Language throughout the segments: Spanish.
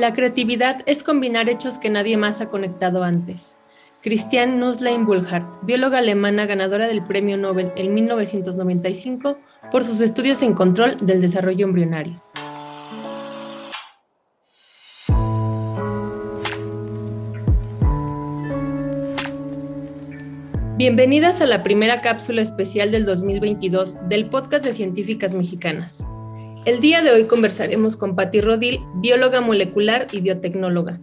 La creatividad es combinar hechos que nadie más ha conectado antes. Christiane Nusslein Bullhardt, bióloga alemana ganadora del Premio Nobel en 1995 por sus estudios en control del desarrollo embrionario. Bienvenidas a la primera cápsula especial del 2022 del podcast de Científicas Mexicanas. El día de hoy conversaremos con Patti Rodil, bióloga molecular y biotecnóloga,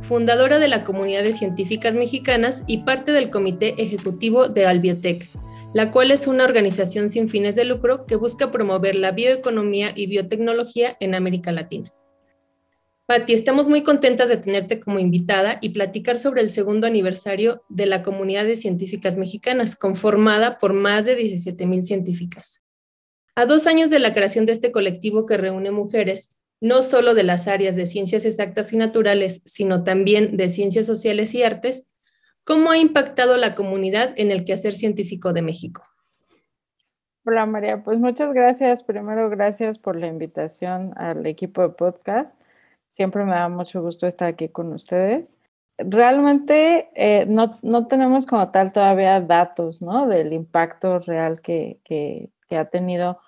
fundadora de la Comunidad de Científicas Mexicanas y parte del comité ejecutivo de Albiotec, la cual es una organización sin fines de lucro que busca promover la bioeconomía y biotecnología en América Latina. Patti, estamos muy contentas de tenerte como invitada y platicar sobre el segundo aniversario de la Comunidad de Científicas Mexicanas, conformada por más de 17 mil científicas. A dos años de la creación de este colectivo que reúne mujeres, no solo de las áreas de ciencias exactas y naturales, sino también de ciencias sociales y artes, ¿cómo ha impactado la comunidad en el quehacer científico de México? Hola María, pues muchas gracias. Primero, gracias por la invitación al equipo de podcast. Siempre me da mucho gusto estar aquí con ustedes. Realmente eh, no, no, tenemos como tal todavía datos ¿no? del impacto real que, que, que ha tenido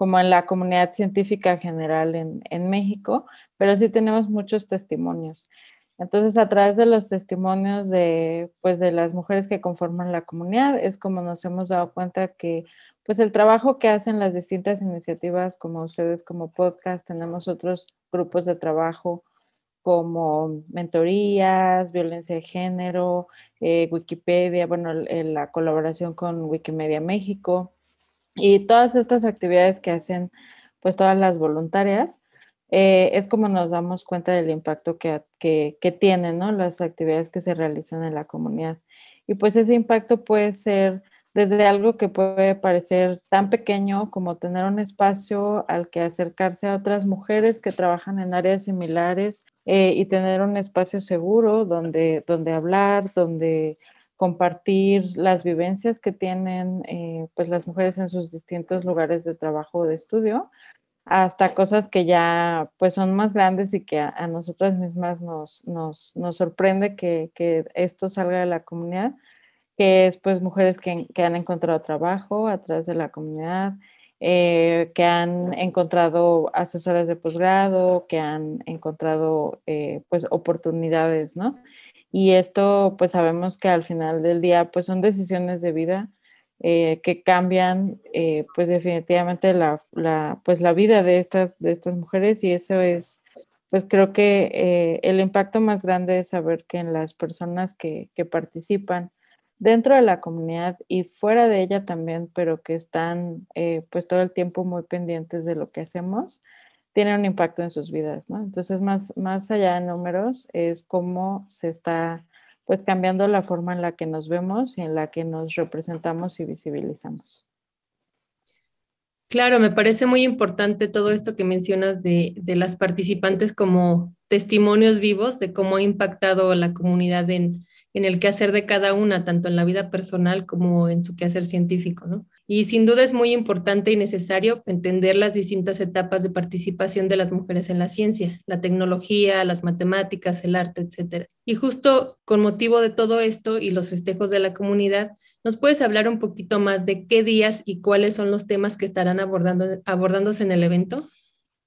como en la comunidad científica general en, en, México, pero sí tenemos muchos testimonios. Entonces, a través de los testimonios de, pues, de las mujeres que conforman la comunidad, es como nos hemos dado cuenta que pues el trabajo que hacen las distintas iniciativas como ustedes como podcast, tenemos otros grupos de trabajo como mentorías, violencia de género, eh, Wikipedia, bueno, la colaboración con Wikimedia México, y todas estas actividades que hacen pues todas las voluntarias, eh, es como nos damos cuenta del impacto que, que, que, tienen ¿no? las actividades que se realizan en la comunidad. Y pues ese impacto puede ser desde algo que puede parecer tan pequeño como tener un espacio al que acercarse a otras mujeres que trabajan en áreas similares eh, y tener un espacio seguro donde, donde hablar, donde compartir las vivencias que tienen eh, pues las mujeres en sus distintos lugares de trabajo o de estudio, hasta cosas que ya pues son más grandes y que a, nosotras mismas nos, nos, nos sorprende que, que, esto salga de la comunidad, que es pues mujeres que, que han encontrado trabajo a través de la comunidad, eh, que han encontrado asesores de posgrado, que han encontrado eh, pues oportunidades, ¿no? Y esto, pues sabemos que al final del día, pues son decisiones de vida eh, que cambian, eh, pues definitivamente la, la, pues la vida de estas, de estas mujeres y eso es, pues creo que eh, el impacto más grande es saber que en las personas que, que participan dentro de la comunidad y fuera de ella también, pero que están pues todo el tiempo muy pendientes de lo que hacemos, tiene un impacto en sus vidas, ¿no? Entonces, más, más allá de números, es cómo se está pues cambiando la forma en la que nos vemos y en la que nos representamos y visibilizamos. Claro, me parece muy importante todo esto que mencionas de, de las participantes como testimonios vivos de cómo ha impactado la comunidad en, en el quehacer de cada una, tanto en la vida personal como en su quehacer científico, ¿no? Y sin duda es muy importante y necesario entender las distintas etapas de participación de las mujeres en la ciencia, la tecnología, las matemáticas, el arte, etc. Y justo con motivo de todo esto y los festejos de la comunidad, ¿nos puedes hablar un poquito más de qué días y cuáles son los temas que estarán abordando, abordándose en el evento?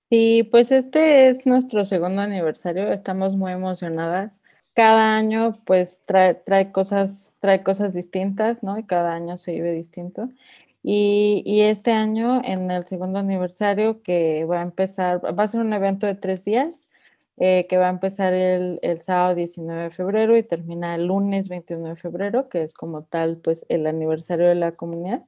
Sí, pues este es nuestro segundo aniversario, estamos muy emocionadas cada año pues trae, trae, cosas, trae cosas distintas, ¿no? Y cada año se vive distinto. Y, este año, en el segundo aniversario, que va a empezar, va a ser un evento de tres días, eh, que va a empezar el, sábado 19 de febrero y termina el lunes 21 de febrero, que es como tal, pues, el aniversario de la comunidad.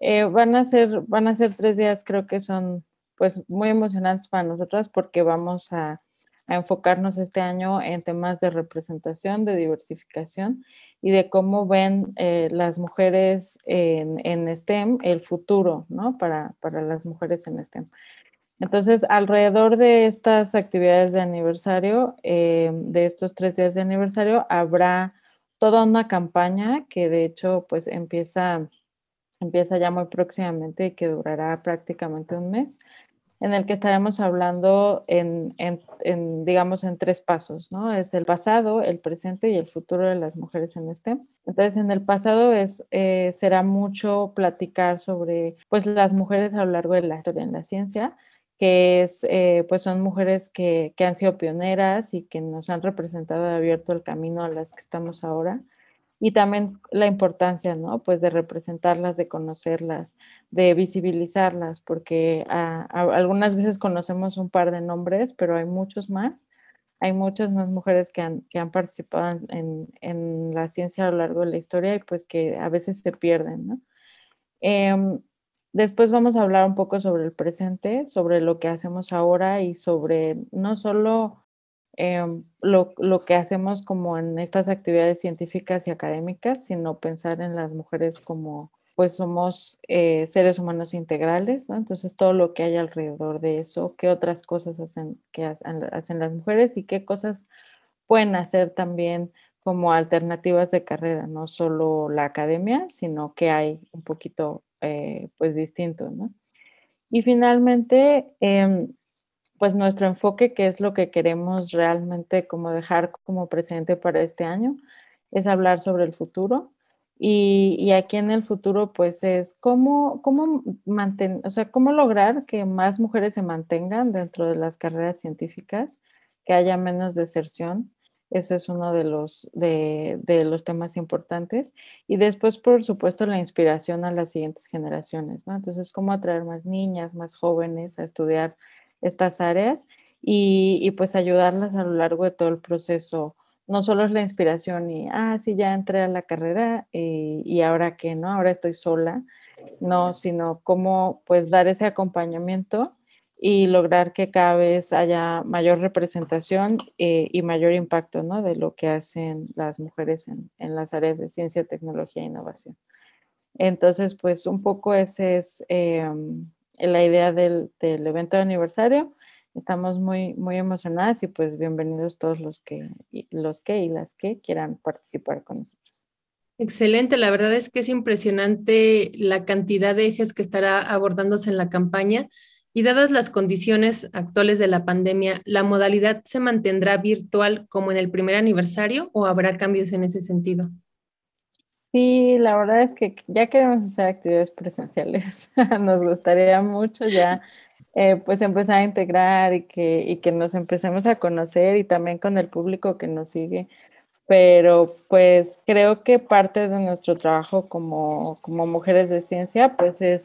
Eh, van, a ser, van a ser tres días, creo que son, pues, muy emocionantes para nosotras porque vamos a a enfocarnos este año en temas de representación, de diversificación y de cómo ven eh, las mujeres en, en, STEM el futuro, ¿no? Para, para las mujeres en STEM. Entonces, alrededor de estas actividades de aniversario, eh, de estos tres días de aniversario, habrá toda una campaña que de hecho pues empieza, empieza ya muy próximamente y que durará prácticamente un mes, en el que estaremos hablando en, digamos, en tres pasos, ¿no? Es el pasado, el presente y el futuro de las mujeres en STEM. Entonces, en el pasado es, eh, será mucho platicar sobre, pues, las mujeres a lo largo de la historia en la ciencia, que es, eh, pues son mujeres que, que, han sido pioneras y que nos han representado y abierto el camino a las que estamos ahora y también la importancia, ¿no? Pues de representarlas, de conocerlas, de visibilizarlas, porque algunas veces conocemos un par de nombres, pero hay muchos más. Hay muchas más mujeres que han, participado en, en, la ciencia a lo largo de la historia y pues que a veces se pierden. Em, después vamos a hablar un poco sobre el presente, sobre lo que hacemos ahora y sobre no solo Em, lo, lo, que hacemos como en estas actividades científicas y académicas, sino pensar en las mujeres como pues somos eh, seres humanos integrales, ¿no? Entonces todo lo que hay alrededor de eso, qué otras cosas hacen, que hacen, las mujeres y qué cosas pueden hacer también como alternativas de carrera, no solo la academia, sino que hay un poquito eh, pues distinto, ¿no? Y finalmente, em, pues nuestro enfoque, que es lo que queremos realmente como dejar como presente para este año, es hablar sobre el futuro. Y, aquí en el futuro, pues es cómo, cómo, mantener, o sea, cómo lograr que más mujeres se mantengan dentro de las carreras científicas, que haya menos deserción. Ese es uno de los, de, de los temas importantes. Y después, por supuesto, la inspiración a las siguientes generaciones, ¿no? Entonces, cómo atraer más niñas, más jóvenes a estudiar estas áreas y, pues ayudarlas a lo largo de todo el proceso. No solo es la inspiración y, ah, sí, ya entré a la carrera y, y ahora qué, ¿no? Ahora estoy sola, no, sino cómo pues dar ese acompañamiento y lograr que cada vez haya mayor representación eh, y mayor impacto ¿no? de lo que hacen las mujeres en, en, las áreas de ciencia, tecnología e innovación. Entonces, pues un poco ese es em, la idea del, del, evento de aniversario. Estamos muy, muy emocionadas y pues bienvenidos todos los que, los que y las que quieran participar con nosotros. Excelente, la verdad es que es impresionante la cantidad de ejes que estará abordándose en la campaña y dadas las condiciones actuales de la pandemia, ¿la modalidad se mantendrá virtual como en el primer aniversario o habrá cambios en ese sentido? Sí, la verdad es que ya queremos hacer actividades presenciales. Nos gustaría mucho ya eh, pues empezar a integrar y que, y que nos empecemos a conocer y también con el público que nos sigue. Pero pues creo que parte de nuestro trabajo como, como mujeres de ciencia pues es,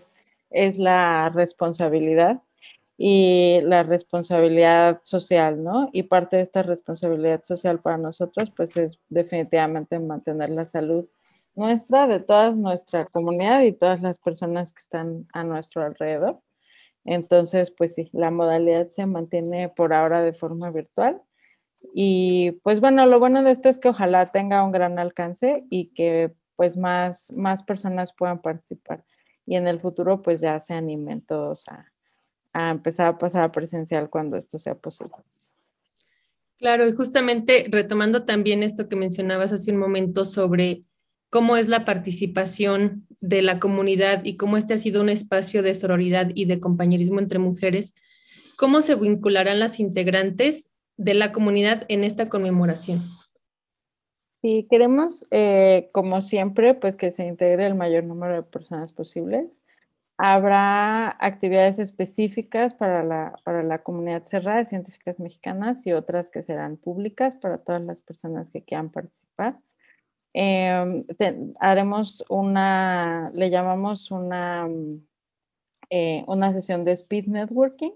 es la responsabilidad y la responsabilidad social, ¿no? Y parte de esta responsabilidad social para nosotros pues es definitivamente mantener la salud nuestra, de toda nuestra comunidad y todas las personas que están a nuestro alrededor. Entonces, pues sí, la modalidad se mantiene por ahora de forma virtual. Y pues bueno, lo bueno de esto es que ojalá tenga un gran alcance y que pues más, más personas puedan participar. Y en el futuro pues ya se animen todos a, a empezar a pasar a presencial cuando esto sea posible. Claro, y justamente retomando también esto que mencionabas hace un momento sobre cómo es la participación de la comunidad y cómo este ha sido un espacio de sororidad y de compañerismo entre mujeres, ¿cómo se vincularán las integrantes de la comunidad en esta conmemoración? Sí, queremos, eh, como siempre, pues que se integre el mayor número de personas posibles. Habrá actividades específicas para la, para la comunidad cerrada de científicas mexicanas y otras que serán públicas para todas las personas que quieran participar. Em, haremos una, le llamamos una, mm, eh, una sesión de speed networking,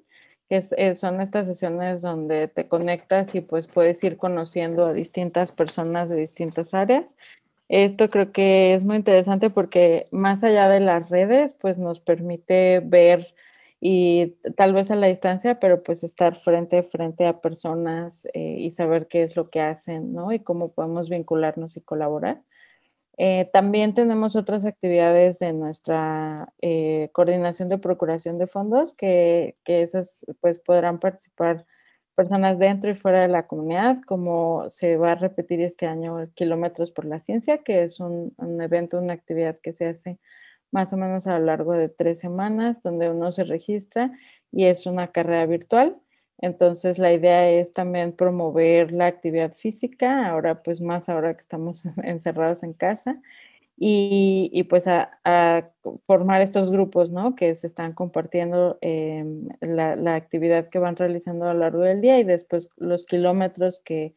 que eh, son estas sesiones donde te conectas y pues puedes ir conociendo a distintas personas de distintas áreas. Esto creo que es muy interesante porque más allá de las redes, pues nos permite ver y tal vez a la distancia, pero pues estar frente a frente a personas eh, y saber qué es lo que hacen, ¿no? Y cómo podemos vincularnos y colaborar. Eh, también tenemos otras actividades de nuestra eh, coordinación de procuración de fondos, que, que, esas pues podrán participar personas dentro y fuera de la comunidad, como se va a repetir este año Kilómetros por la Ciencia, que es un, un evento, una actividad que se hace más o menos a lo largo de tres semanas, donde uno se registra y es una carrera virtual. Entonces la idea es también promover la actividad física, ahora pues más ahora que estamos encerrados en casa, y, pues a, formar estos grupos, ¿no? Que se están compartiendo em, la, actividad que van realizando a lo largo del día y después los kilómetros que,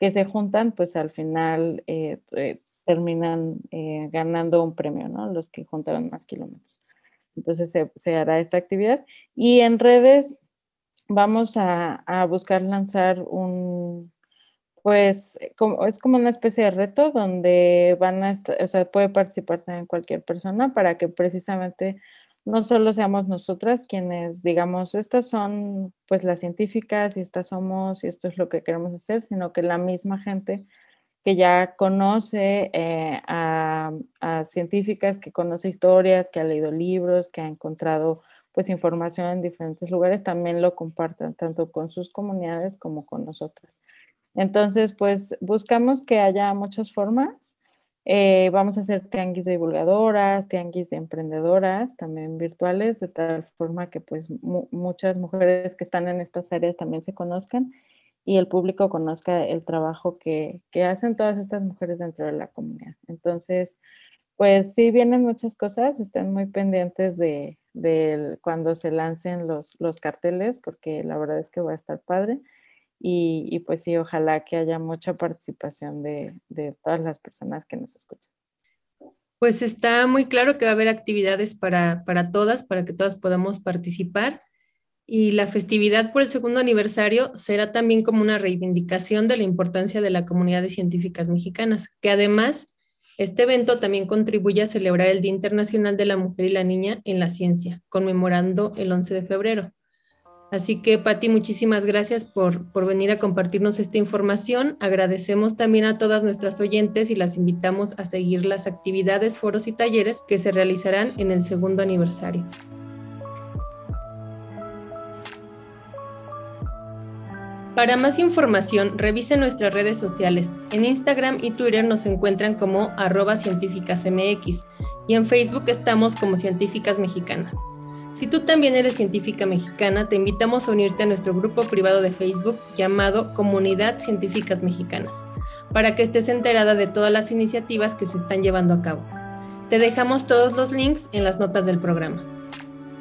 se juntan, pues al final eh, eh, terminan eh, ganando un premio, ¿no? Los que juntaron más kilómetros. Entonces se, hará esta actividad. Y en redes vamos a, buscar lanzar un, pues como, es como una especie de reto donde van a, o sea, puede participar también cualquier persona para que precisamente no solo seamos nosotras quienes digamos, estas son pues las científicas y estas somos y esto es lo que queremos hacer, sino que la misma gente que ya conoce eh, a, científicas, que conoce historias, que ha leído libros, que ha encontrado pues información en diferentes lugares, también lo compartan tanto con sus comunidades como con nosotras. Entonces, pues buscamos que haya muchas formas. Eh, vamos a hacer tianguis de divulgadoras, tianguis de emprendedoras, también virtuales, de tal forma que pues muchas mujeres que están en estas áreas también se conozcan y el público conozca el trabajo que, hacen todas estas mujeres dentro de la comunidad. Entonces, pues sí vienen muchas cosas, estén muy pendientes de, cuando se lancen los, los, carteles, porque la verdad es que va a estar padre. Y, pues sí, ojalá que haya mucha participación de, de todas las personas que nos escuchan. Pues está muy claro que va a haber actividades para, para todas, para que todas podamos participar y la festividad por el segundo aniversario será también como una reivindicación de la importancia de la comunidad de científicas mexicanas, que además este evento también contribuye a celebrar el Día Internacional de la Mujer y la Niña en la Ciencia, conmemorando el 11 de febrero. Así que, Patti, muchísimas gracias por, por venir a compartirnos esta información. Agradecemos también a todas nuestras oyentes y las invitamos a seguir las actividades, foros y talleres que se realizarán en el segundo aniversario. Para más información, revise nuestras redes sociales. En Instagram y Twitter nos encuentran como arroba científicasmx y en Facebook estamos como Científicas Mexicanas. Si tú también eres científica mexicana, te invitamos a unirte a nuestro grupo privado de Facebook llamado Comunidad Científicas Mexicanas, para que estés enterada de todas las iniciativas que se están llevando a cabo. Te dejamos todos los links en las notas del programa.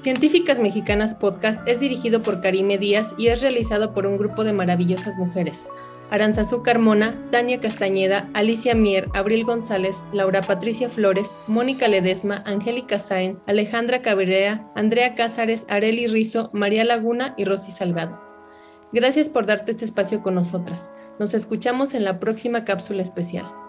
Científicas Mexicanas Podcast es dirigido por Karime Díaz y es realizado por un grupo de maravillosas mujeres. Aranzazú Carmona, Tania Castañeda, Alicia Mier, Abril González, Laura Patricia Flores, Mónica Ledesma, Angélica Sáenz, Alejandra Cabrera, Andrea Cázares, Areli Rizo, María Laguna y Rosy Salgado. Gracias por darte este espacio con nosotras. Nos escuchamos en la próxima cápsula especial.